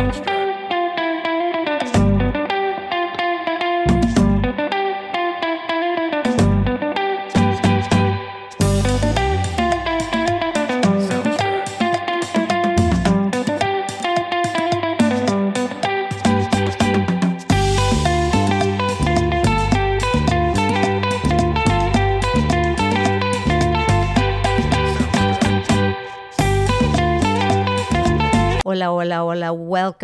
Sounds good.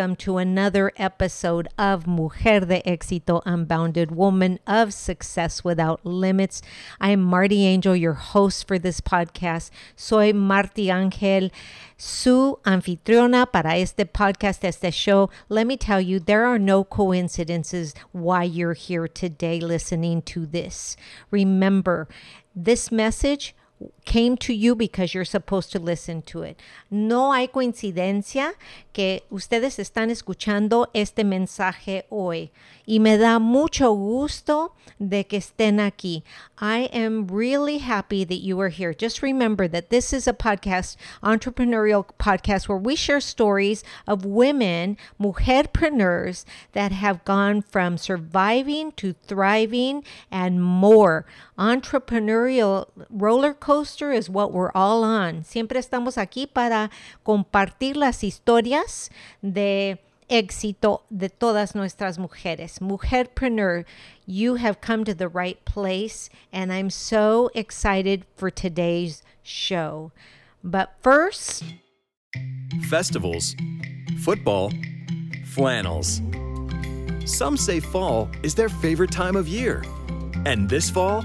Welcome to another episode of Mujer de Éxito Unbounded, Woman of Success Without Limits. I am Marty Angel, your host for this podcast. Soy Marty Angel, su anfitriona para este podcast, este show. Let me tell you, there are no coincidences why you're here today listening to this. Remember, this message came to you because you're supposed to listen to it. No hay coincidencia que ustedes están escuchando este mensaje hoy y me da mucho gusto de que estén aquí. I am really happy that you are here. Just remember that this is a podcast, entrepreneurial podcast where we share stories of women, mujerpreneurs that have gone from surviving to thriving and more. Entrepreneurial roller coaster is what we're all on. Siempre estamos aquí para compartir las historias de éxito de todas nuestras mujeres. Mujerpreneur, you have come to the right place, and I'm so excited for today's show. But first, festivals, football, flannels. Some say fall is their favorite time of year. And this fall,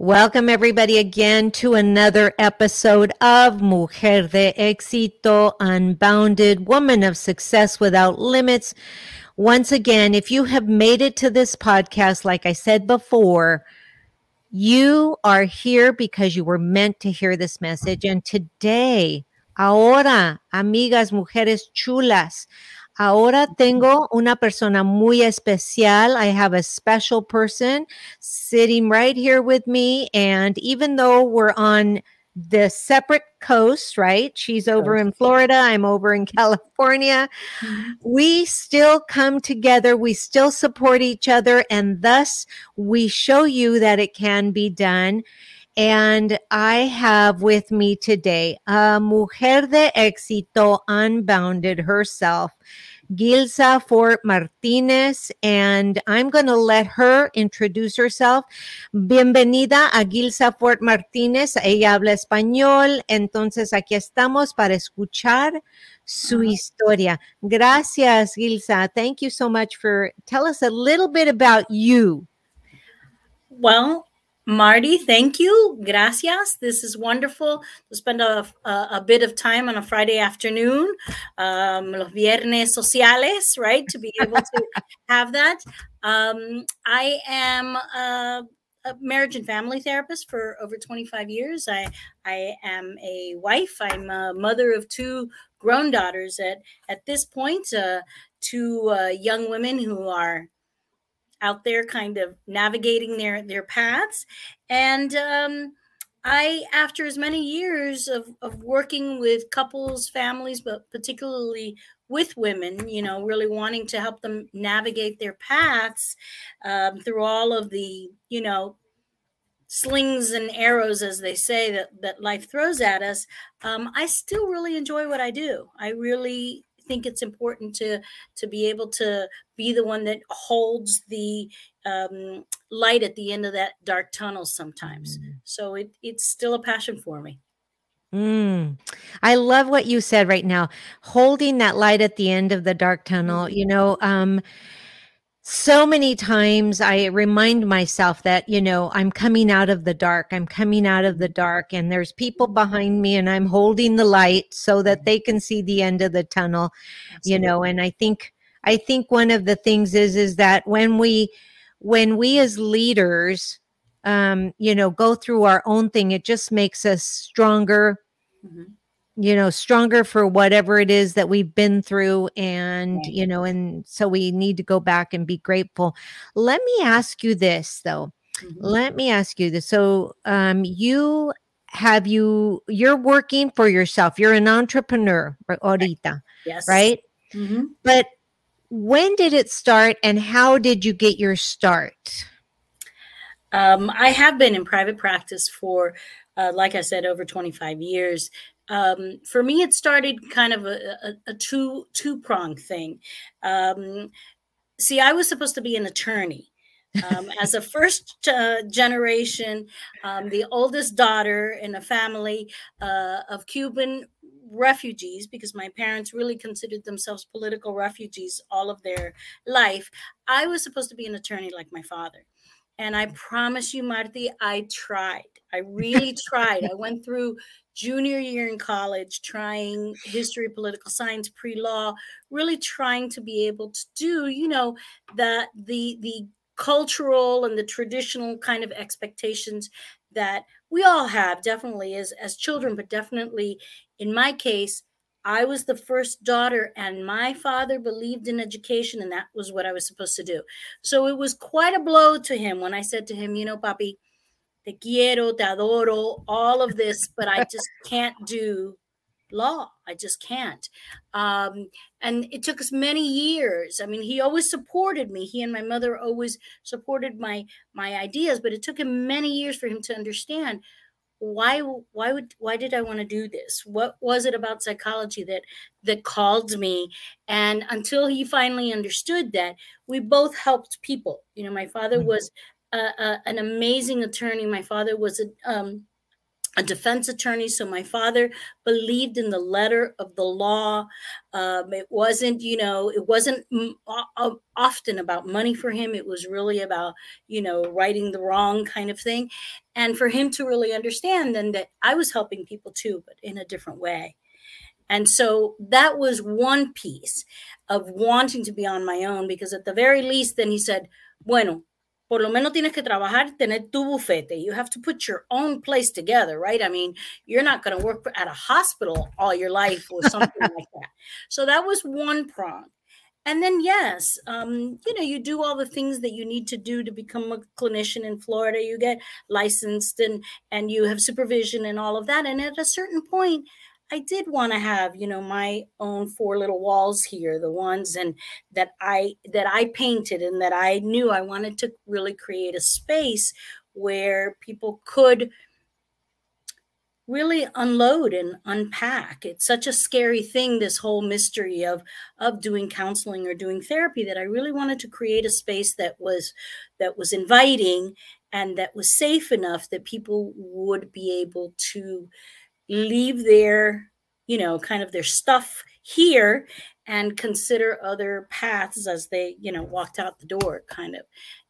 Welcome, everybody, again to another episode of Mujer de Éxito Unbounded, Woman of Success Without Limits. Once again, if you have made it to this podcast, like I said before, you are here because you were meant to hear this message. And today, ahora, amigas, mujeres chulas, ahora tengo una persona muy especial. I have a special person sitting right here with me. And even though we're on the separate coasts, right? She's over in Florida, I'm over in California. We still come together, we still support each other, and thus we show you that it can be done. And I have with me today a mujer de éxito unbounded herself. Gilsa Fort Martinez, and I'm going to let her introduce herself. Bienvenida a Gilsa Fort Martinez. Ella habla español, entonces aquí estamos para escuchar su historia. Gracias, Gilsa. Thank you so much for tell us a little bit about you. Well, Marty, thank you. Gracias. This is wonderful to spend a, a, a bit of time on a Friday afternoon, um, los viernes sociales, right? To be able to have that. Um, I am a, a, marriage and family therapist for over 25 years. I, I am a wife. I'm a mother of two grown daughters at, at this point, uh, two uh, young women who are out there kind of navigating their their paths. And um, i after as many years of, of working with couples families but particularly with women you know really wanting to help them navigate their paths um, through all of the you know slings and arrows as they say that that life throws at us um, i still really enjoy what i do. I really think it's important to to be able to be the one that holds the um, light at the end of that dark tunnel sometimes. Mm. So it, it's still a passion for me. Mm. I love what you said right now. Holding that light at the end of the dark tunnel. Mm-hmm. You know, um, so many times I remind myself that, you know, I'm coming out of the dark. I'm coming out of the dark, and there's people behind me, and I'm holding the light so that they can see the end of the tunnel, Absolutely. you know. And I think, I think one of the things is, is that when we, when we as leaders um, you know, go through our own thing. It just makes us stronger, Mhm. You know, stronger for whatever it is that we've been through. And, you know, and so we need to go back and be grateful. Let me ask you this though. Mhm. Let me ask you this. So, um, you have you, you're working for yourself, you're an entrepreneur, ahorita, Yes. right? Mhm. But when did it start and how did you get your start? Um, I have been in private practice for, uh, like I said, over 25 years. Um, for me, it started kind of a, a, a two two prong thing. Um, see, I was supposed to be an attorney. Um, as a first uh, generation, um, the oldest daughter in a family uh, of Cuban refugees, because my parents really considered themselves political refugees all of their life, I was supposed to be an attorney like my father. And I promise you, Marty, I tried. I really tried. I went through junior year in college trying history, political science, pre-law, really trying to be able to do, you know, the the the cultural and the traditional kind of expectations that we all have definitely as as children but definitely in my case I was the first daughter, and my father believed in education, and that was what I was supposed to do. So it was quite a blow to him when I said to him, You know, papi, te quiero, te adoro, all of this, but I just can't do law. I just can't. Um, and it took us many years. I mean, he always supported me. He and my mother always supported my my ideas, but it took him many years for him to understand why why would why did i want to do this? What was it about psychology that that called me? And until he finally understood that we both helped people. You know my father Mhm. was a, a, an amazing attorney. My father was a um, a defense attorney. So my father believed in the letter of the law. Um, it wasn't, you know, it wasn't mm, often about money for him. It was really about, you know, righting the wrong kind of thing. And for him to really understand then that I was helping people too, but in a different way. And so that was one piece of wanting to be on my own because at the very least, then he said, bueno, por lo menos tienes que trabajar, tener tu bufete. You have to put your own place together, right? I mean, you're not going to work at a hospital all your life or something like that. So that was one prong. And then, yes, um, you know, you do all the things that you need to do to become a clinician in Florida. You get licensed and and you have supervision and all of that. And at a certain point, I did want to have, you know, my own four little walls here, the ones and that I that I painted and that I knew I wanted to really create a space where people could really unload and unpack. It's such a scary thing this whole mystery of of doing counseling or doing therapy that I really wanted to create a space that was that was inviting and that was safe enough that people would be able to leave their you know kind of their stuff here and consider other paths as they you know walked out the door kind of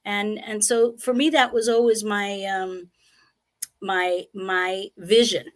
and and so for me that was always my um my my vision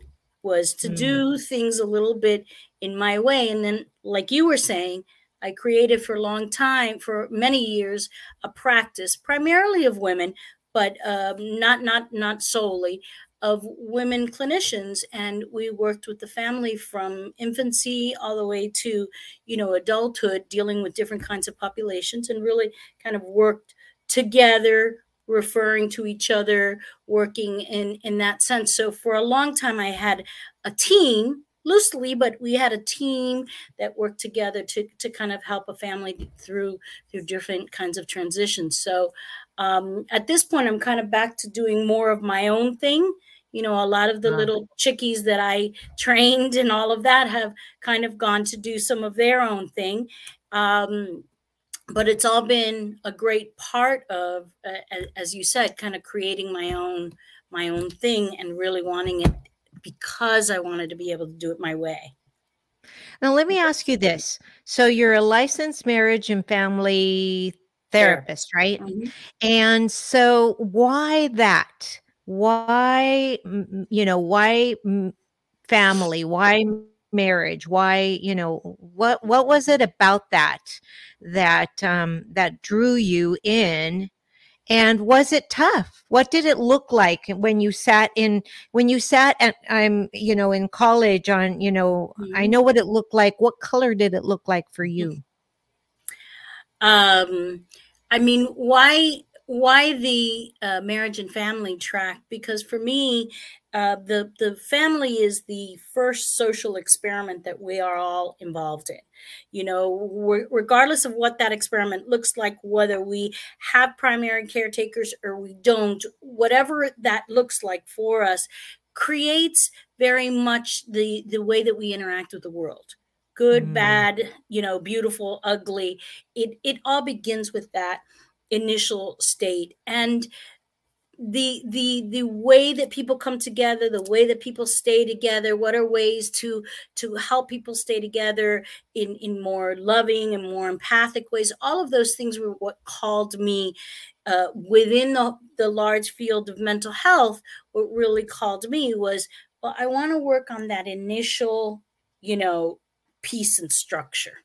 was to Mm. do things a little bit in my way and then like you were saying i created for a long time for many years a practice primarily of women but um, not not not solely of women clinicians and we worked with the family from infancy all the way to you know adulthood dealing with different kinds of populations and really kind of worked together referring to each other working in in that sense. So for a long time i had a team loosely but we had a team that worked together to to kind of help a family through through different kinds of transitions. So um, at this point i'm kind of back to doing more of my own thing you know a lot of the little chickies that i trained and all of that have kind of gone to do some of their own thing um, but it's all been a great part of uh, as you said kind of creating my own my own thing and really wanting it because i wanted to be able to do it my way Now, let me ask you this. So, you're a licensed marriage and family therapist, right? And so, why that? Why, you know, why family? Why marriage? Why, you know, what what was it about that that um, that drew you in? and was it tough what did it look like when you sat in when you sat at i'm you know in college on you know mm-hmm. i know what it looked like what color did it look like for you um i mean why why the uh, marriage and family track because for me uh, the the family is the first social experiment that we are all involved in. You know, regardless of what that experiment looks like, whether we have primary caretakers or we don't, whatever that looks like for us, creates very much the the way that we interact with the world. Good, mm. bad, you know, beautiful, ugly. It it all begins with that initial state. And the the the way that people come together the way that people stay together what are ways to to help people stay together in in more loving and more empathic ways all of those things were what called me uh, within the, the large field of mental health what really called me was well i want to work on that initial you know piece and structure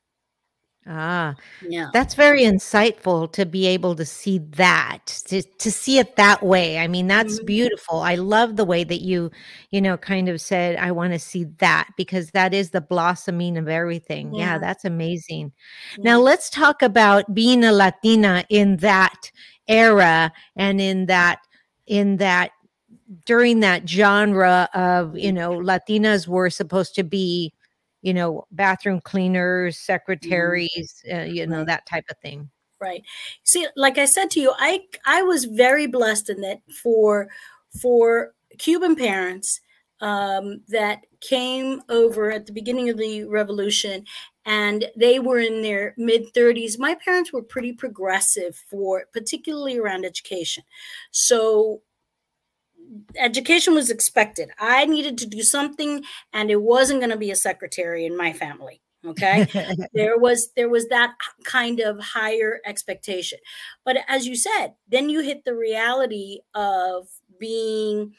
Ah, yeah. That's very insightful to be able to see that, to, to see it that way. I mean, that's mm-hmm. beautiful. I love the way that you, you know, kind of said, I want to see that because that is the blossoming of everything. Yeah, yeah that's amazing. Mm-hmm. Now, let's talk about being a Latina in that era and in that, in that, during that genre of, you know, Latinas were supposed to be you know, bathroom cleaners, mm-hmm. secretaries, uh, you know, that type of thing. Right. See, like I said to you, I I was very blessed in that for for Cuban parents um, that came over at the beginning of the revolution and they were in their mid 30s my parents were pretty progressive for particularly around education so education was expected. I needed to do something, and it wasn't going to be a secretary in my family. Okay, there was there was that kind of higher expectation, but as you said, then you hit the reality of being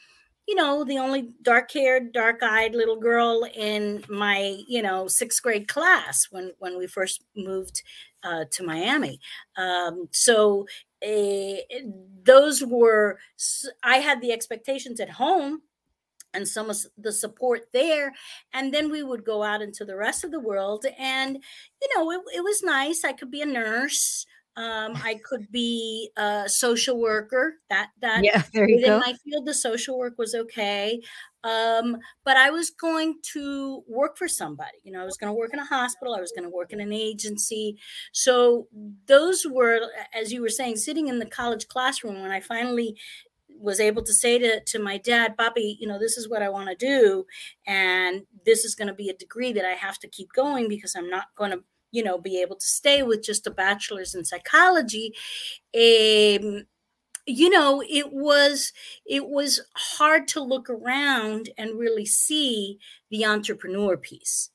you know, the only dark haired, dark eyed little girl in my, you know, sixth grade class when, when we first moved uh, to Miami. Um, so uh, those were, I had the expectations at home and some of the support there. And then we would go out into the rest of the world. And, you know, it, it was nice. I could be a nurse. Um, I could be a social worker. That that yeah, there you within go. my field, the social work was okay. Um, but I was going to work for somebody. You know, I was going to work in a hospital. I was going to work in an agency. So those were, as you were saying, sitting in the college classroom when I finally was able to say to, to my dad, papi, you know, this is what I want to do. And this is going to be a degree that I have to keep going because I'm not going to you know be able to stay with just a bachelor's in psychology um, you know it was it was hard to look around and really see the entrepreneur piece.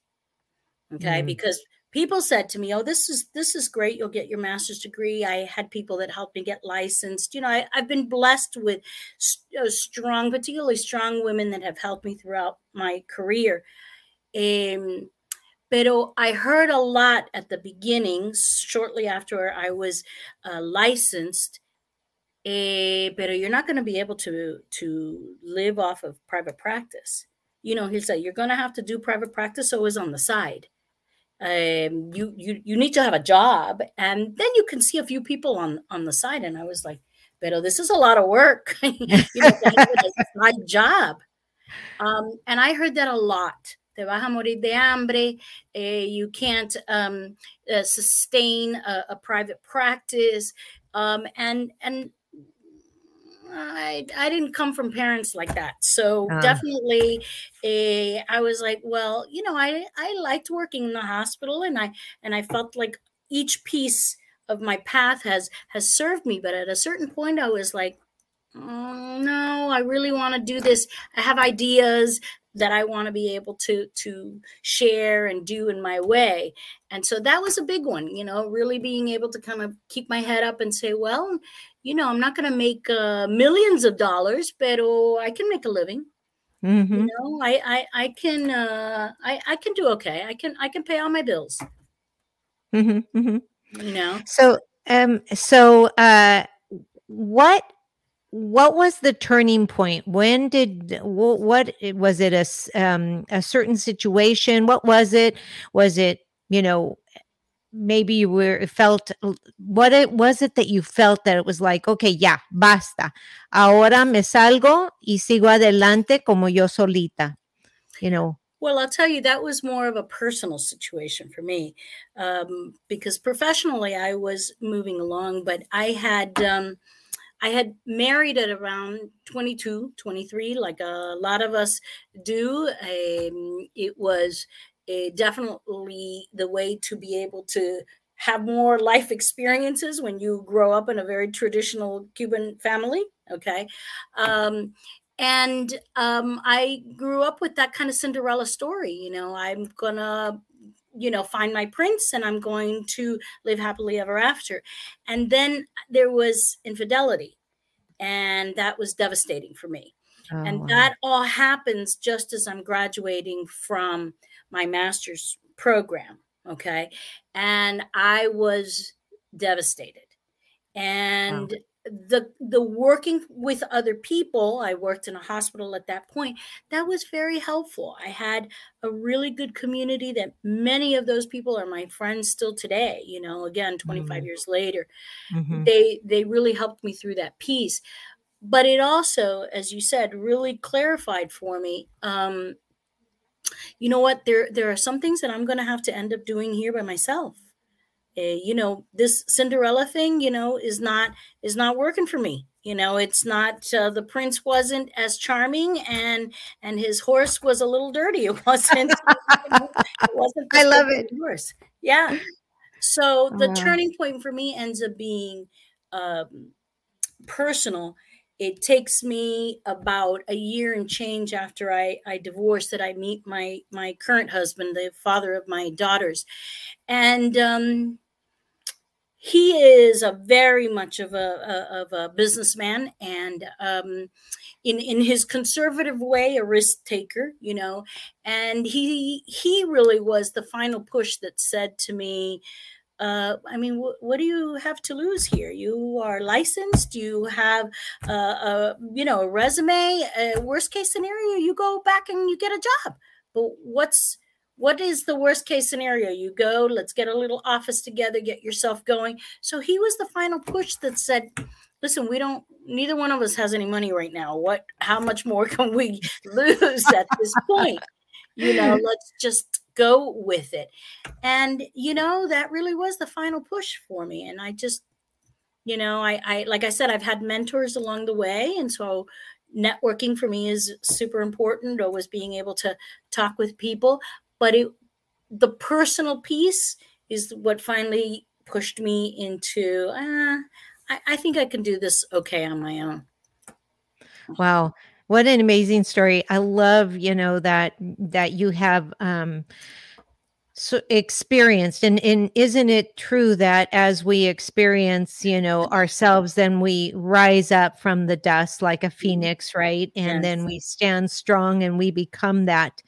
Okay? Mm. because people said to me oh this is this is great you'll get your master's degree. I had people that helped me get licensed. You know I, have been blessed with st- uh, strong particularly strong women that have helped me throughout my career. Um, Pero I heard a lot at the beginning, shortly after I was uh, licensed. Eh, pero you're not going to be able to to live off of private practice. You know, he said you're going to have to do private practice, always on the side. Um, you you you need to have a job, and then you can see a few people on on the side. And I was like, pero this is a lot of work. you know, my job. Um, and I heard that a lot te vas a morir de hambre, uh, you can't um, uh, sustain a, a, private practice, um, and and I I didn't come from parents like that, so uh. definitely, uh, I was like, well, you know, I I liked working in the hospital, and I and I felt like each piece of my path has has served me, but at a certain point, I was like. Oh, no, I really want to do this. I have ideas that I want to be able to to share and do in my way. And so that was a big one, you know, really being able to kind of keep my head up and say, well, you know, I'm not going to make uh, millions of dollars, but I can make a living. Mm-hmm. You know, I I, I can uh, I I can do okay. I can I can pay all my bills. Mm-hmm. Mm-hmm. You know. So um so uh what what was the turning point? When did what, what was it a um, a certain situation? What was it? Was it you know maybe you were felt what it was it that you felt that it was like okay yeah basta ahora me salgo y sigo adelante como yo solita you know? Well, I'll tell you, that was more of a personal situation for me um, because professionally I was moving along, but I had. Um, I had married at around 22, 23, like a lot of us do. Um, it was definitely the way to be able to have more life experiences when you grow up in a very traditional Cuban family. Okay. Um, and um, I grew up with that kind of Cinderella story. You know, I'm gonna, you know, find my prince and I'm going to live happily ever after. And then there was infidelity, and that was devastating for me. Oh, and wow. that all happens just as I'm graduating from my master's program. Okay. And I was devastated. And wow the the working with other people i worked in a hospital at that point that was very helpful i had a really good community that many of those people are my friends still today you know again 25 mm-hmm. years later mm-hmm. they they really helped me through that piece but it also as you said really clarified for me um you know what there there are some things that i'm going to have to end up doing here by myself uh, you know this cinderella thing you know is not is not working for me. You know it's not uh, the prince wasn't as charming and and his horse was a little dirty. It wasn't it wasn't i love it. horse yeah. So the uh, turning point for me ends up being um, personal. It takes me about a year and change after I, I divorce that I meet my my current husband, the father of my daughters, and um, he is a very much of a, a of a businessman and um, in in his conservative way a risk taker you know and he he really was the final push that said to me uh, I mean, wh- what do you have to lose here? You are licensed. You have, uh, a, you know, a resume. Uh, worst case scenario, you go back and you get a job. But what's what is the worst case scenario? You go, let's get a little office together, get yourself going. So he was the final push that said, listen, we don't, neither one of us has any money right now. What, how much more can we lose at this point? You know, let's just go with it. And, you know, that really was the final push for me. And I just, you know, I, I, like I said, I've had mentors along the way. And so, networking for me is super important always being able to talk with people but it the personal piece is what finally pushed me into uh, I, I think i can do this okay on my own. Wow. What an amazing story. I love you know that that you have um so experienced and and isn't it true that as we experience you know ourselves then we rise up from the dust like a mm-hmm. phoenix right and yes. then we stand strong and we become that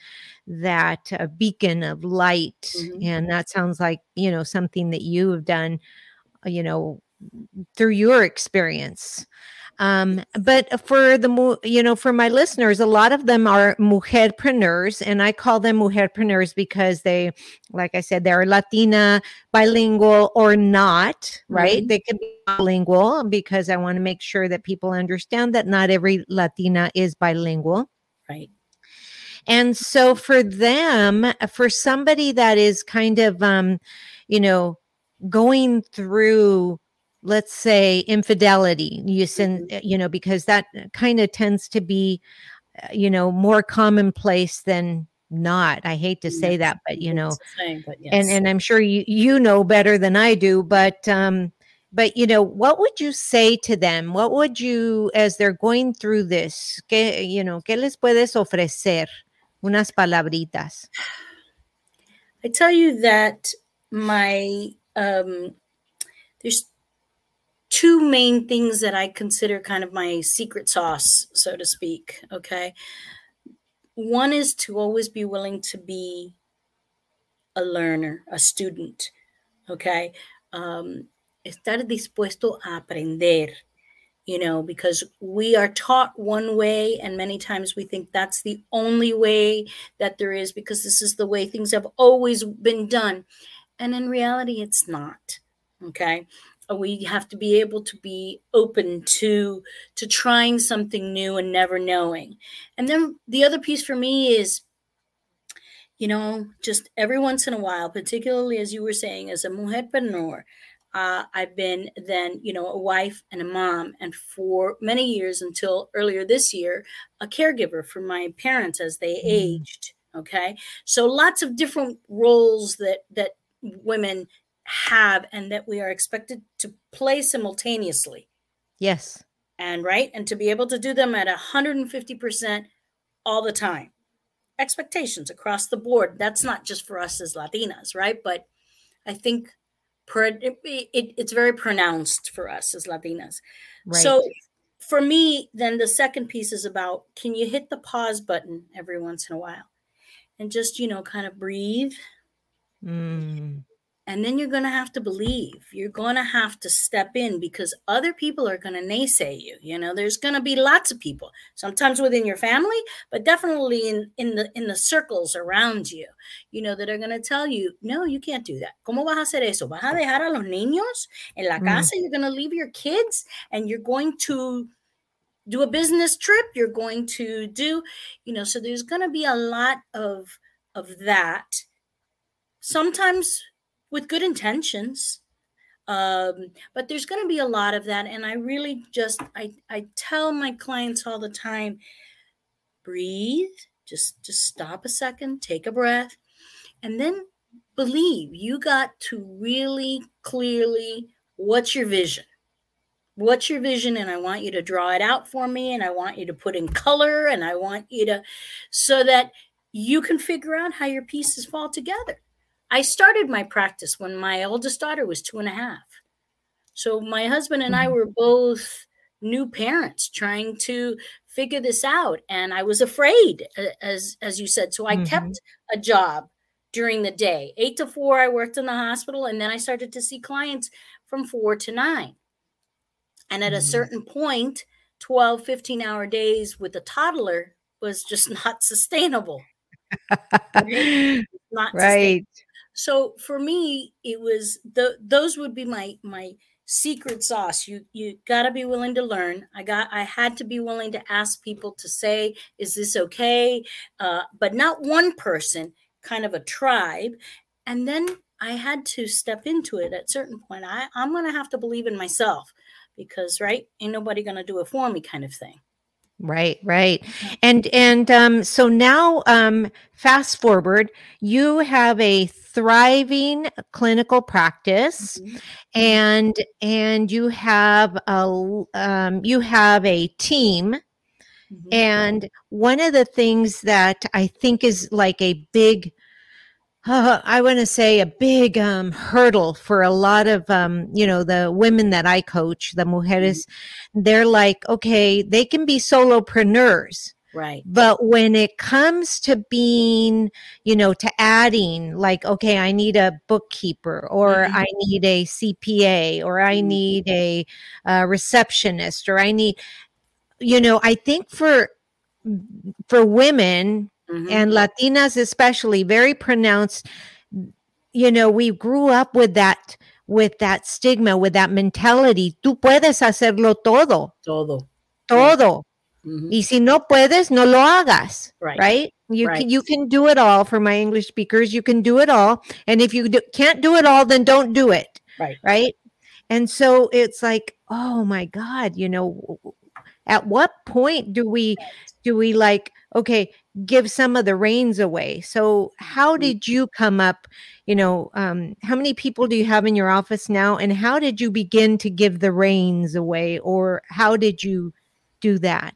that uh, beacon of light mm-hmm. and that sounds like you know something that you have done uh, you know through your experience um, but for the you know for my listeners a lot of them are mujerpreneurs and i call them mujerpreneurs because they like i said they're latina bilingual or not right? Mm-hmm. they can be bilingual because i want to make sure that people understand that not every latina is bilingual. Right. And so for them, for somebody that is kind of, um, you know, going through, let's say, infidelity, you send, mm-hmm. you know, because that kind of tends to be, uh, you know, more commonplace than not. I hate to say that, but you know, same, but yes. and and I'm sure you you know better than I do, but um but you know what would you say to them what would you as they're going through this que you know qué les puedes ofrecer unas palabritas. I tell you that my um, there's two main things that I consider kind of my secret sauce, so to speak. Okay. One is to always be willing to be a learner, a student. Okay. Um, estar dispuesto a aprender. you know, because we are taught one way, and many times we think that's the only way that there is because this is the way things have always been done. And in reality, it's not. Okay. We have to be able to be open to to trying something new and never knowing. And then the other piece for me is you know, just every once in a while, particularly as you were saying, as a mujerpreneur, uh, I've been then, you know, a wife and a mom, and for many years until earlier this year, a caregiver for my parents as they mm-hmm. aged. Okay, so lots of different roles that that women have and that we are expected to play simultaneously. Yes. And right, and to be able to do them at 150% all the time. Expectations across the board. That's not just for us as Latinas, right? But I think it, it, it's very pronounced for us as Latinas. Right. So for me, then the second piece is about can you hit the pause button every once in a while and just, you know, kind of breathe. Mm. And then you're going to have to believe. You're going to have to step in because other people are going to naysay you. You know, there's going to be lots of people, sometimes within your family, but definitely in, in the in the circles around you, you know, that are going to tell you, no, you can't do that. ¿Cómo vas a hacer eso? ¿Vas a dejar a los niños en la mm. casa? Mm. You're going to leave your kids and you're going to do a business trip. You're going to do, you know, so there's going to be a lot of of that. Sometimes with good intentions um, but there's going to be a lot of that and i really just I, I tell my clients all the time breathe just just stop a second take a breath and then believe you got to really clearly what's your vision. What's your vision and i want you to draw it out for me and i want you to put in color and i want you to so that you can figure out how your pieces fall together I started my practice when my oldest daughter was two and a half. So my husband and I mm-hmm. were both new parents trying to figure this out and I was afraid as as you said so I mm-hmm. kept a job during the day 8 to 4 I worked in the hospital and then I started to see clients from 4 to 9 and at mm-hmm. a certain point 12 15 hour days with a toddler was just not sustainable not right sustainable. So for me, it was the those would be my my secret sauce. You you got to be willing to learn. I got I had to be willing to ask people to say, "Is this okay?" Uh, but not one person, kind of a tribe, and then I had to step into it at certain point. I I'm gonna have to believe in myself because right, ain't nobody gonna do it for me, kind of thing. Right, right. And and um so now um fast forward, you have a thriving clinical practice mm-hmm. and and you have a um you have a team mm-hmm. and one of the things that I think is like a big uh, I want to say a big um, hurdle for a lot of um, you know the women that I coach, the mujeres. Mm-hmm. They're like, okay, they can be solopreneurs, right? But when it comes to being, you know, to adding, like, okay, I need a bookkeeper, or mm-hmm. I need a CPA, or I mm-hmm. need a, a receptionist, or I need, you know, I think for for women mm-hmm. and Latinas especially very pronounced. You know, we grew up with that with that stigma, with that mentality. Tú puedes hacerlo todo. Todo. Todo. Mm-hmm. Y si no puedes, no lo hagas. Right. Right. You right. can you can do it all. For my English speakers, you can do it all. And if you do, can't do it all, then don't do it. Right. Right. And so it's like, oh my God, you know, at what point do we do we like okay give some of the reins away so how mm. did you come up you know um, how many people do you have in your office now and how did you begin to give the reins away or how did you do that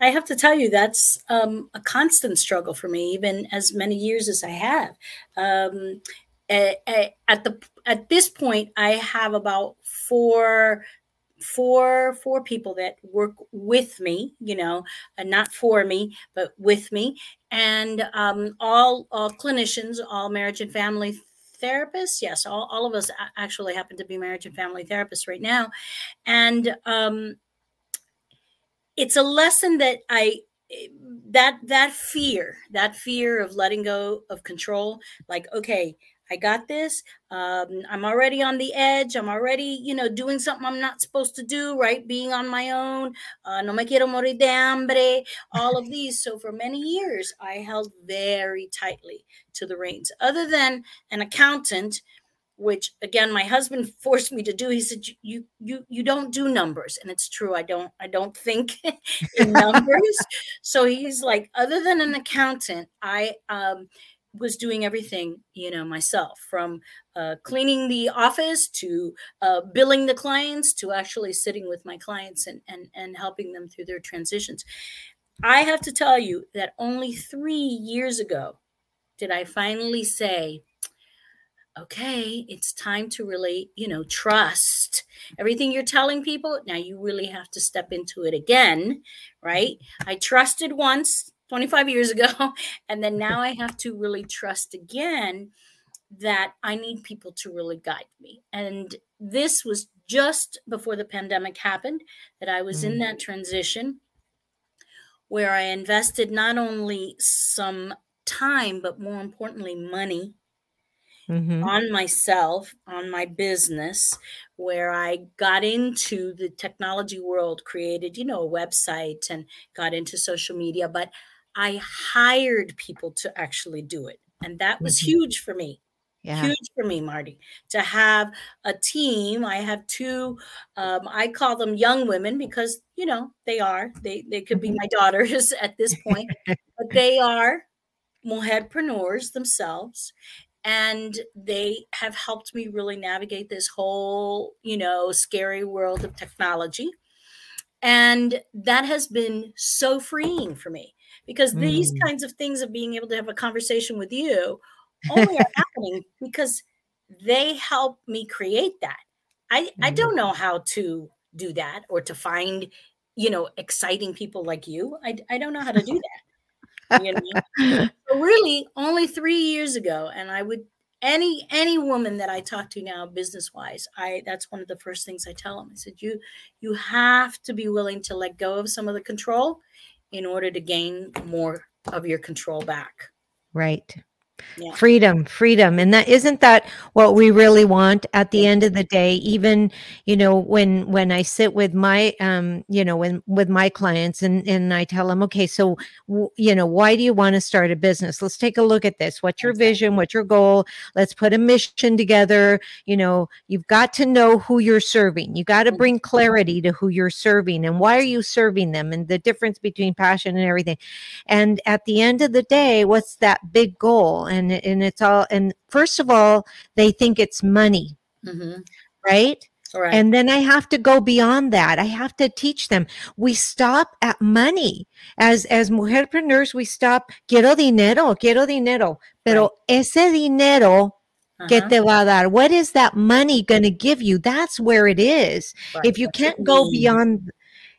I have to tell you, that's um, a constant struggle for me, even as many years as I have. Um, at, at the at this point, I have about four four four people that work with me you know uh, not for me but with me. And um, all all clinicians all marriage and family therapists yes all, all of us actually happen to be marriage and family therapists right now. And um, it's a lesson that I that that fear, that fear of letting go of control, like okay, I got this. Um, I'm already on the edge. I'm already, you know, doing something I'm not supposed to do, right? Being on my own. Uh, no me quiero morir de hambre. All of these. So for many years, I held very tightly to the reins. Other than an accountant, which again my husband forced me to do. He said, "You you you don't do numbers," and it's true. I don't I don't think in numbers. so he's like, other than an accountant, I um was doing everything you know myself from uh, cleaning the office to uh, billing the clients to actually sitting with my clients and, and and helping them through their transitions. I have to tell you that only three years ago did i finally say okay it's time to really you know trust everything you're telling people. Now you really have to step into it again right? I trusted once 25 years ago. And then now I have to really trust again that I need people to really guide me. And this was just before the pandemic happened that I was mm-hmm. in that transition where I invested not only some time, but more importantly, money mm-hmm. on myself, on my business, where I got into the technology world, created, you know, a website and got into social media. But I hired people to actually do it. And that was mm-hmm. huge for me. Yeah. Huge for me, Marty, to have a team. I have two, um, I call them young women because, you know, they are. They, they could be mm-hmm. my daughters at this point, but they are mujerpreneurs themselves and they have helped me really navigate this whole you know scary world of technology and that has been so freeing for me because mm. these kinds of things of being able to have a conversation with you only are happening because they help me create that. I, mm. I don't know how to do that or to find, you know, exciting people like you. I, I don't know how to do that. you know? so really only three years ago, and I would any any woman that I talk to now business wise, I that's one of the first things I tell them. I said, you you have to be willing to let go of some of the control in order to gain more of your control back. Right yeah. freedom freedom. And that isn't that what we really want at the end of the day? Even you know when when i sit with my um you know when with my clients and and i tell them okay so w- you know why do you want to start a business? Let's take a look at this. What's your vision? What's your goal? Let's put a mission together. You know you've got to know who you're serving. You got to mm-hmm. bring clarity to who you're serving and why are you serving them and the difference between passion and everything. And at the end of the day what's that big goal and and it's all and first of all they think it's money mm-hmm. right Right. And then I have to go beyond that. I have to teach them. We stop at money. As as mujerpreneurs, we stop, quiero dinero, quiero dinero. Pero right. ese dinero uh-huh. que te va a dar, what is that money going to give you? That's where it is. Right. If you can't go beyond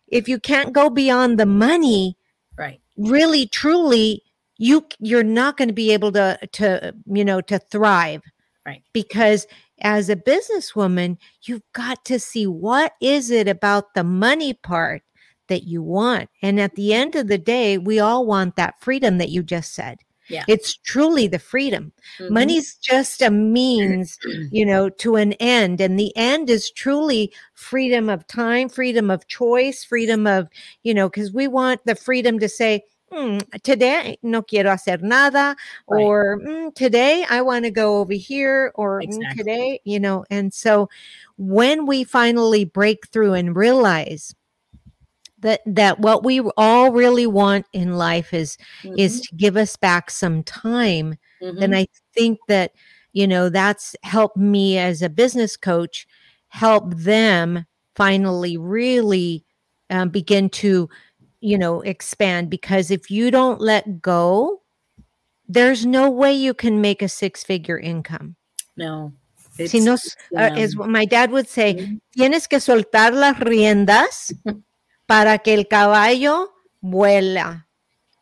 if you can't go beyond the money, right. Really truly you you're not going to be able to to you know to thrive right because as a businesswoman you've got to see what is it about the money part that you want and at the end of the day we all want that freedom that you just said yeah. It's truly the freedom. Mm-hmm. Money's just a means, you know, to an end. And the end is truly freedom of time, freedom of choice, freedom of, you know, because we want the freedom to say, mm, today no quiero hacer nada right. or mm, today i want to go over here or mm, exactly. mm, today you know and so when we finally break through and realize that that what we all really want in life is mm-hmm. is to give us back some time mm-hmm. then i think that you know that's helped me as a business coach help them finally really um, begin to you know, expand because if you don't let go, there's no way you can make a six figure income. No. Si no, uh, as my dad would say, mm-hmm. tienes que soltar las riendas para que el caballo vuela.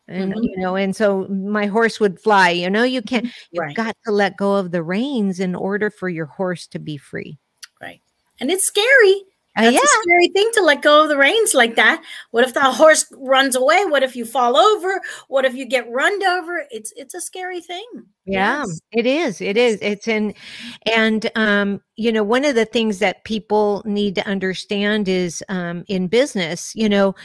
And mm-hmm. you know, and so my horse would fly. You know, you can't. You've right. got to let go of the reins in order for your horse to be free. Right, and it's scary Uh, That's yeah. a scary thing to let go of the reins like that. What if the horse runs away? What if you fall over? What if you get runned over? It's it's a scary thing. Yeah, Yes. it is. It is. It's in, and um, you know, one of the things that people need to understand is um, in business, you know,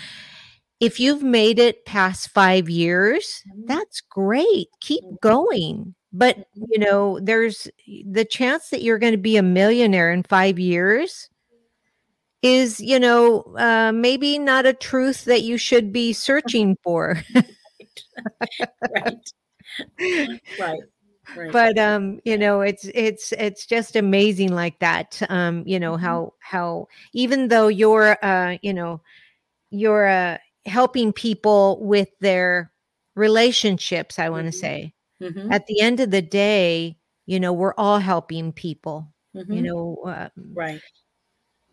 if you've made it past five years, Mhm. that's great. Keep Mhm. going. But you know, there's the chance that you're going to be a millionaire in five years is, you know, uh, maybe not a truth that you should be searching for. right. Right. Right. but um you know it's it's it's just amazing like that um you know Mhm. how how even though you're uh you know you're uh helping people with their relationships i want to Mhm. say Mhm, at the end of the day you know we're all helping people you mhm. know uh, Right.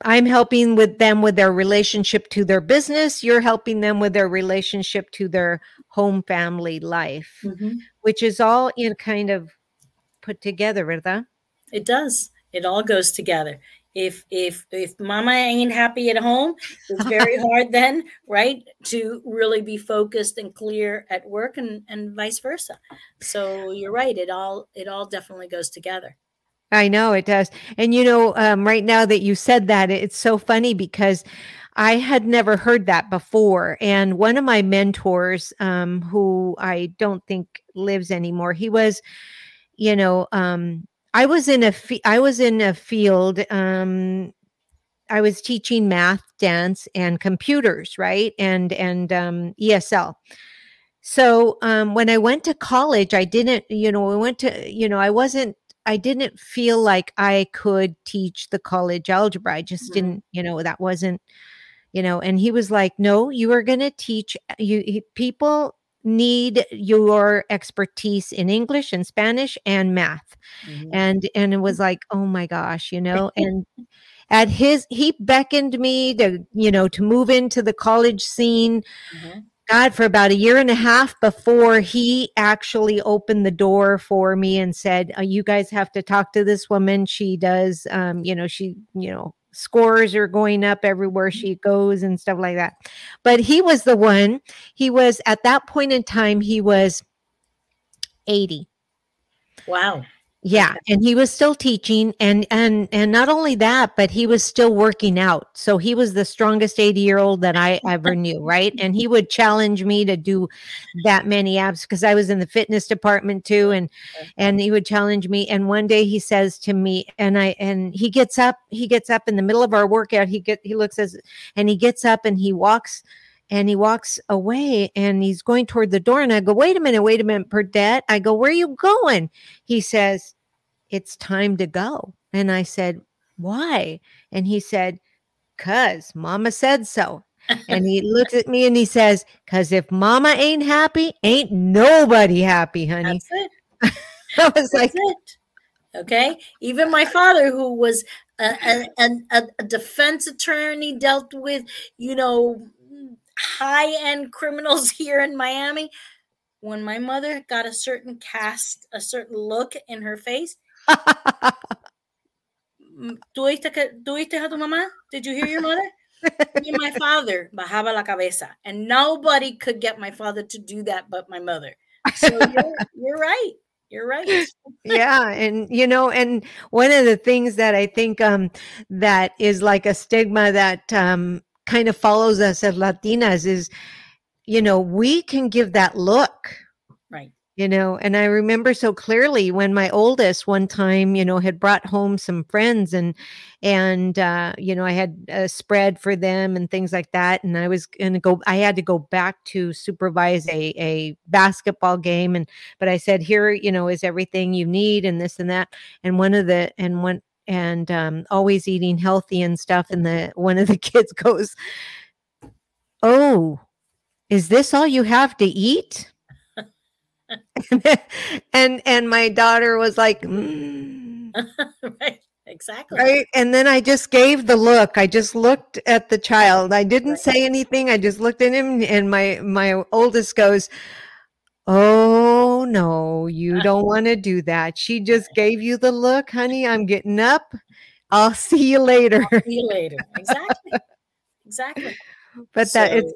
I'm helping with them with their relationship to their business you're helping them with their relationship to their home family life Mhm. which is all in kind of put together verdad It does. It all goes together. If if if mama ain't happy at home, it's very hard then, right, to really be focused and clear at work and and vice versa. So you're right. It all it all definitely goes together. I know it does. And you know, um, right now that you said that, it's so funny because I had never heard that before. And one of my mentors, um, who I don't think lives anymore, he was, you know, um, I was in a fe- I was in a field. Um, I was teaching math, dance, and computers, right? And and um, ESL. So um, when I went to college, I didn't, you know, I went to, you know, I wasn't, I didn't feel like I could teach the college algebra. I just Mhm. didn't, you know, that wasn't, you know. And he was like, "No, you are going to teach. You people need your expertise in English and Spanish and math." Mhm. And and it was like, "Oh my gosh," you know. And at his, he beckoned me to, you know, to move into the college scene Mhm. God, for about a year and a half before he actually opened the door for me and said, uh, "You guys have to talk to this woman. She does, um, you know, she, you know, scores are going up everywhere she goes and stuff like that." But he was the one. He was at that point in time. He was eighty. Wow. Yeah, and he was still teaching and and and not only that, but he was still working out. So he was the strongest 80-year-old that I ever knew, right? And he would challenge me to do that many abs because I was in the fitness department too and and he would challenge me and one day he says to me and I and he gets up, he gets up in the middle of our workout, he get he looks as and he gets up and he walks and he walks away and he's going toward the door and I go, "Wait a minute, wait a minute, Burdette." I go, "Where are you going?" He says, it's time to go. And I said, Why? And he said, Cuz mama said so. And he looks at me and he says, Cuz if mama ain't happy, ain't nobody happy, honey. That's it. I was like, it. Okay. Even my father, who was a, a, a, a defense attorney, dealt with, you know, high end criminals here in Miami. When my mother got a certain cast, a certain look in her face, "Mm, ¿tuviste, que, ¿tuviste a tu mamá? Did you hear your mother? Me and my father bajaba la cabeza, and nobody could get my father to do that but my mother. So you're, you're right. You're right. yeah and you know and one of the things that i think um that is like a stigma that um kind of follows us as latinas is you know we can give that look Right. you know and i remember so clearly when my oldest one time you know had brought home some friends and and uh you know i had a spread for them and things like that and i was gonna go i had to go back to supervise a a basketball game and but i said here you know is everything you need and this and that and one of the and one and um always eating healthy and stuff and the one of the kids goes oh is this all you have to eat and and my daughter was like "Mm," right. Exactly. right and then i just gave the look i just looked at the child i didn't Right. say anything i just looked at him and my my oldest goes oh no you don't want to do that she just gave you the look honey i'm getting up I'll see you later. See you later. Exactly. exactly. But that it's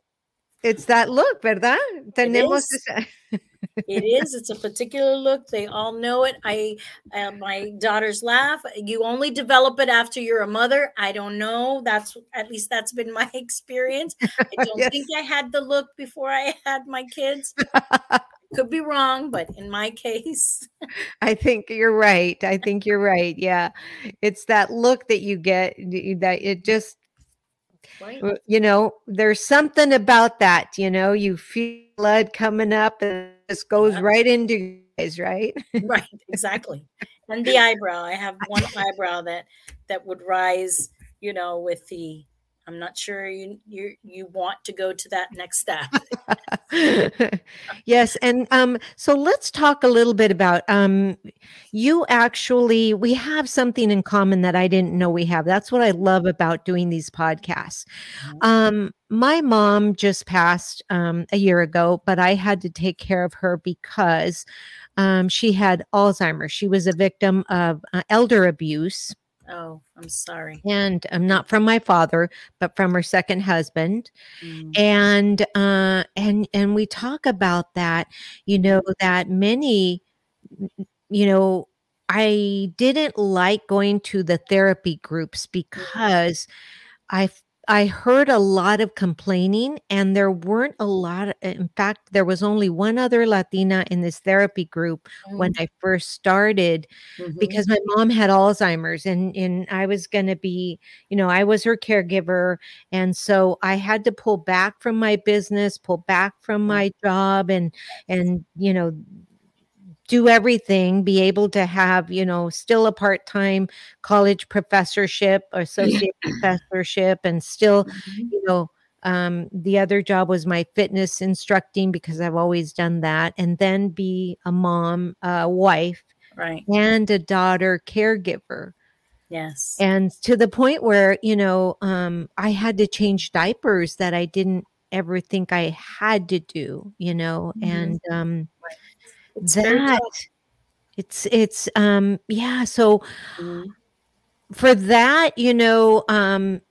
it's that look, ¿verdad? Tenemos is. esa- it is it's a particular look they all know it i uh, my daughters laugh you only develop it after you're a mother i don't know that's at least that's been my experience i don't Yes. think i had the look before i had my kids could be wrong but in my case I think you're right. I think you're right. Yeah. It's that look that you get that it just right you know, there's something about that, you know, you feel blood coming up and it just goes Yeah. right into you guys, right? right exactly and the eyebrow i have one eyebrow that that would rise you know with the i'm not sure you you you want to go to that next step. Yes and um so let's talk a little bit about um you actually we have something in common that i didn't know we have. That's what i love about doing these podcasts. Mhm. um my mom just passed um a year ago but i had to take care of her because um she had alzheimer's. She was a victim of uh, elder abuse oh i'm sorry. And I'm um, not from my father but from her second husband. Mm. and uh and and we talk about that you know that many you know i didn't like going to the therapy groups because i i heard a lot of complaining and there weren't a lot of, in fact there was only one other latina in this therapy group when i first started Mhm. because my mom had Alzheimer's and and I was going to be, you know, I was her caregiver and so I had to pull back from my business, pull back from my job and and you know do everything, be able to have, you know, still a part-time college professorship or associate professorship and still, Mhm. you know, um the other job was my fitness instructing because I've always done that and then be a mom, a wife right and a daughter caregiver yes and to the point where you know um i had to change diapers that i didn't ever think i had to do you know Mhm. and um It's that it's it's um yeah so Mhm. for that you know um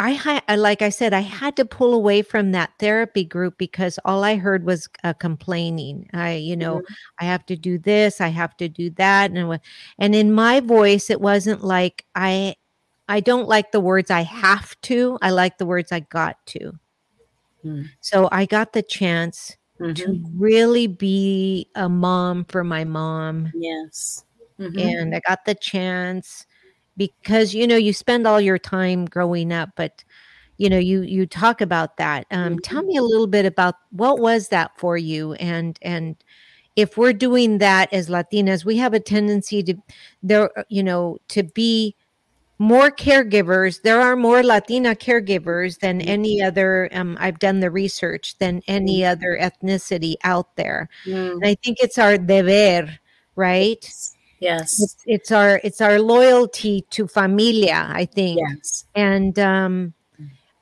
I had, like I said, I had to pull away from that therapy group because all I heard was uh, complaining. I, you know, Mhm. I have to do this, I have to do that, and and in my voice, it wasn't like I, I don't like the words I have to. I like the words I got to. Mm. So I got the chance Mhm. to really be a mom for my mom yes Mhm. and I got the chance because you know you spend all your time growing up, but you know you you talk about that. Um, Tell me a little bit about what was that for you, and and if we're doing that as Latinas, we have a tendency to there, you know, to be more caregivers. There are more Latina caregivers than any other. Um, I've done the research than any other ethnicity out there, Mm. and I think it's our deber, right? yes it's, it's our it's our loyalty to familia i think yes and um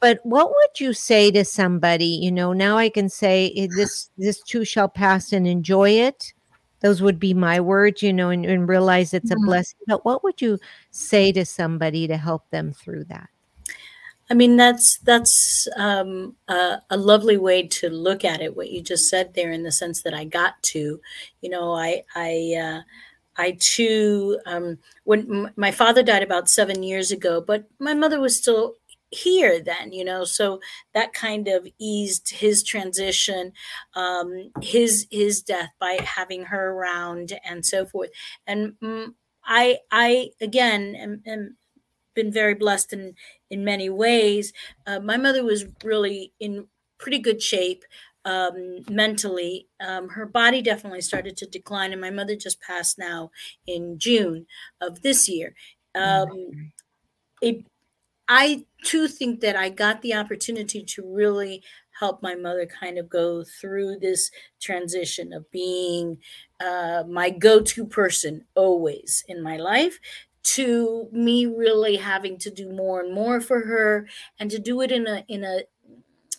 but what would you say to somebody you know now i can say this this too shall pass and enjoy it those would be my words you know and, and realize it's a Mhm. blessing but what would you say to somebody to help them through that I mean, that's that's um, a, a lovely way to look at it. What you just said there, in the sense that I got to, you know, I I uh, I too um, when m- my father died about seven years ago, but my mother was still here then, you know, so that kind of eased his transition, um, his his death by having her around and so forth. And mm, I I again am, am been very blessed in in many ways. Uh, my mother was really in pretty good shape um, mentally. Um, her body definitely started to decline, and my mother just passed now in June of this year. Um, it, I too think that I got the opportunity to really help my mother kind of go through this transition of being uh, my go-to person always in my life to me really having to do more and more for her and to do it in a in a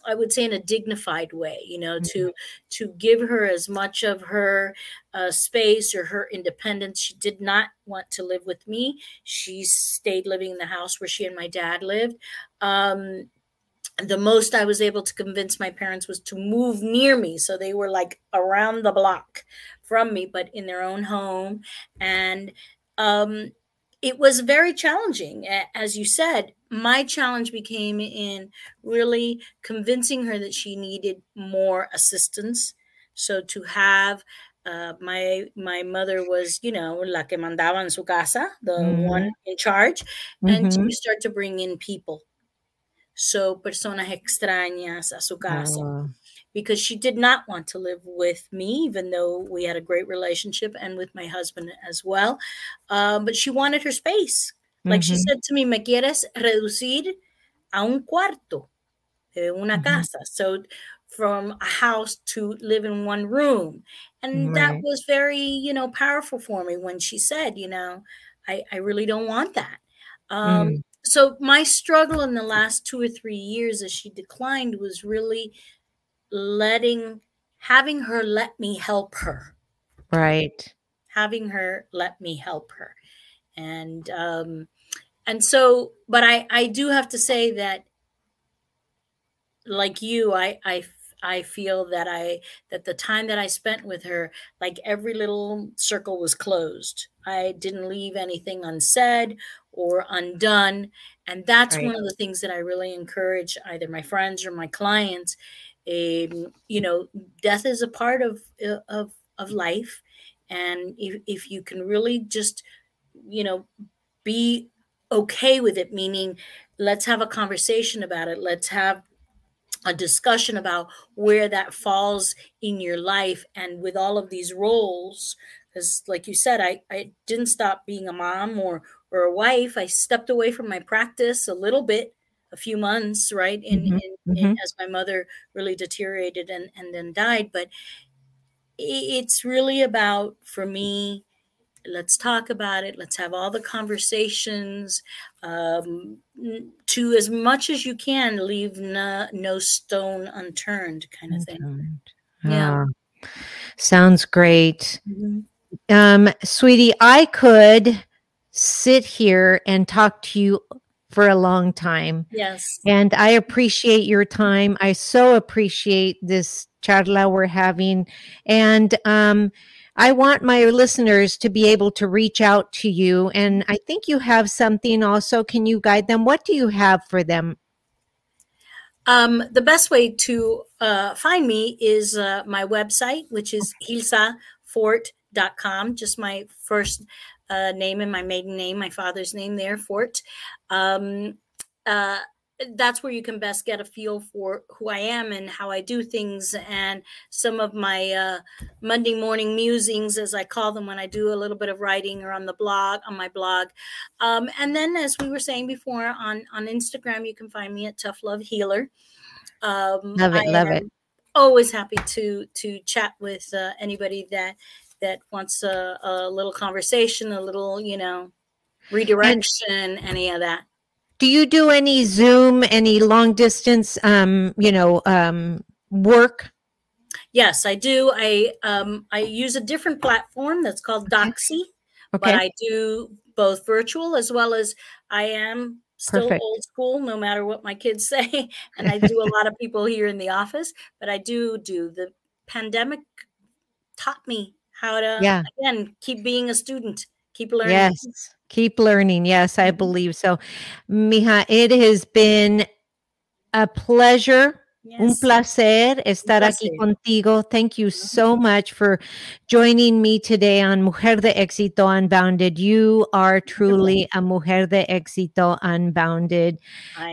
I would say in a dignified way, you know, mm-hmm. to to give her as much of her uh, space or her independence. She did not want to live with me. She stayed living in the house where she and my dad lived. Um, the most I was able to convince my parents was to move near me. So they were like around the block from me, but in their own home. And um, it was very challenging. As you said, my challenge became in really convincing her that she needed more assistance. So to have uh, my my mother was, you know, la que mandaba en su casa, the mm-hmm. one in charge, and mm-hmm. to start to bring in people. So personas extrañas a su casa. Oh because she did not want to live with me, even though we had a great relationship and with my husband as well. Um, but she wanted her space. Like mm-hmm. she said to me, me quieres reducir a un cuarto de una mm-hmm. casa. So from a house to live in one room. And right. that was very, you know, powerful for me when she said, you know, I, I really don't want that. Um, mm. So my struggle in the last two or three years as she declined was really letting having her let me help her right having her let me help her and um and so but i i do have to say that like you i i I feel that I that the time that I spent with her, like every little circle was closed. I didn't leave anything unsaid or undone, and that's right. one of the things that I really encourage either my friends or my clients um, you know, death is a part of uh, of of life, and if if you can really just, you know, be okay with it, meaning let's have a conversation about it. Let's have a discussion about where that falls in your life and with all of these roles because like you said I, I didn't stop being a mom or or a wife i stepped away from my practice a little bit a few months, right? In, mm-hmm. in, in mm-hmm. as my mother really deteriorated and, and then died. But it's really about, for me, let's talk about it. Let's have all the conversations. Um, to as much as you can, leave no, no stone unturned, kind of thing. Yeah. Ah, sounds great. Mm-hmm. Um, sweetie, I could sit here and talk to you for a long time. Yes. And I appreciate your time. I so appreciate this charla we're having. And um, I want my listeners to be able to reach out to you. And I think you have something also. Can you guide them? What do you have for them? Um, the best way to uh, find me is uh, my website, which is hilsafort.com, just my first uh, name and my maiden name, my father's name there, Fort. Um, uh, that's where you can best get a feel for who I am and how I do things, and some of my uh, Monday morning musings, as I call them, when I do a little bit of writing or on the blog, on my blog. Um, and then, as we were saying before, on on Instagram, you can find me at Tough Love Healer. Um, love it, I love it. Always happy to to chat with uh, anybody that that wants a, a little conversation, a little, you know, redirection, and any of that. Do you do any Zoom, any long distance, um, you know, um, work? Yes, I do. I um, I use a different platform that's called Doxy, okay. but I do both virtual as well as I am still Perfect. old school, no matter what my kids say. and I do a lot of people here in the office, but I do do the pandemic taught me how to yeah. again keep being a student, keep learning. Yes. Keep learning. Yes, I mm-hmm. believe so. Mija, it has been a pleasure Yes. Un placer estar Un placer. aquí contigo. Thank you so much for joining me today on Mujer de Éxito Unbounded. You are truly a Mujer de Éxito Unbounded.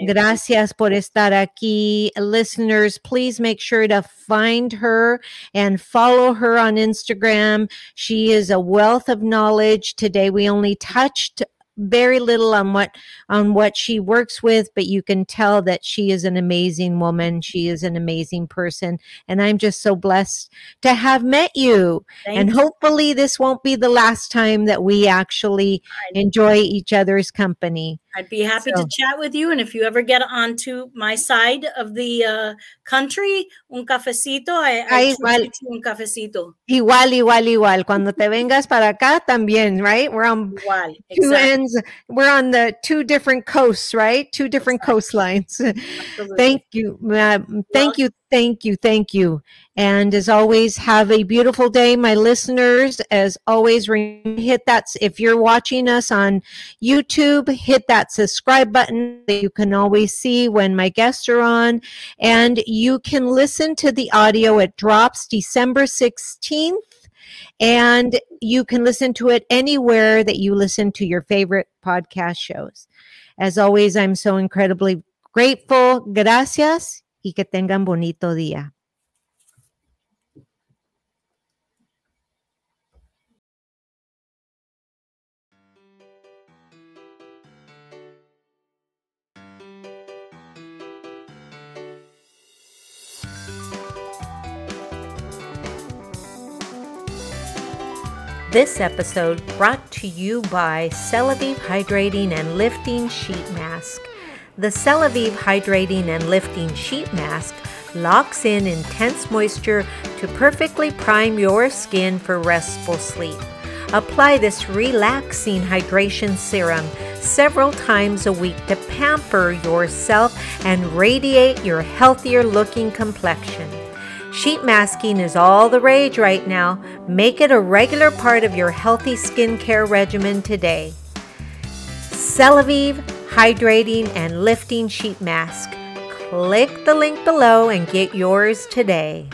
Gracias por estar aquí. Listeners, please make sure to find her and follow her on Instagram. She is a wealth of knowledge. Today, we only touched very little on what on what she works with but you can tell that she is an amazing woman. She is an amazing person. And i'm just so blessed to have met you. Thank and you. hopefully this won't be the last time that we actually enjoy each other's company I'd be happy So- to chat with you. And if you ever get onto my side of the uh, country, un cafecito, I, I igual. un cafecito. Igual, igual, igual. Cuando te vengas para acá también, right? We're on Igual. two Exactly. ends. We're on the two different coasts, right? Two different coastlines. Absolutely. thank you. ma'am. Thank you. Thank you. Thank you. And as always, have a beautiful day, my listeners. As always, hit that. If you're watching us on YouTube, hit that subscribe button that you can always see when my guests are on. And you can listen to the audio. It drops December 16th. And you can listen to it anywhere that you listen to your favorite podcast shows. As always, I'm so incredibly grateful. Gracias y que tengan bonito día. This episode brought to you by Celavive Hydrating and Lifting Sheet Mask. The Celavive Hydrating and Lifting Sheet Mask locks in intense moisture to perfectly prime your skin for restful sleep. Apply this relaxing hydration serum several times a week to pamper yourself and radiate your healthier looking complexion. Sheet masking is all the rage right now. Make it a regular part of your healthy skincare regimen today. Celavive Hydrating and Lifting Sheet Mask. Click the link below and get yours today.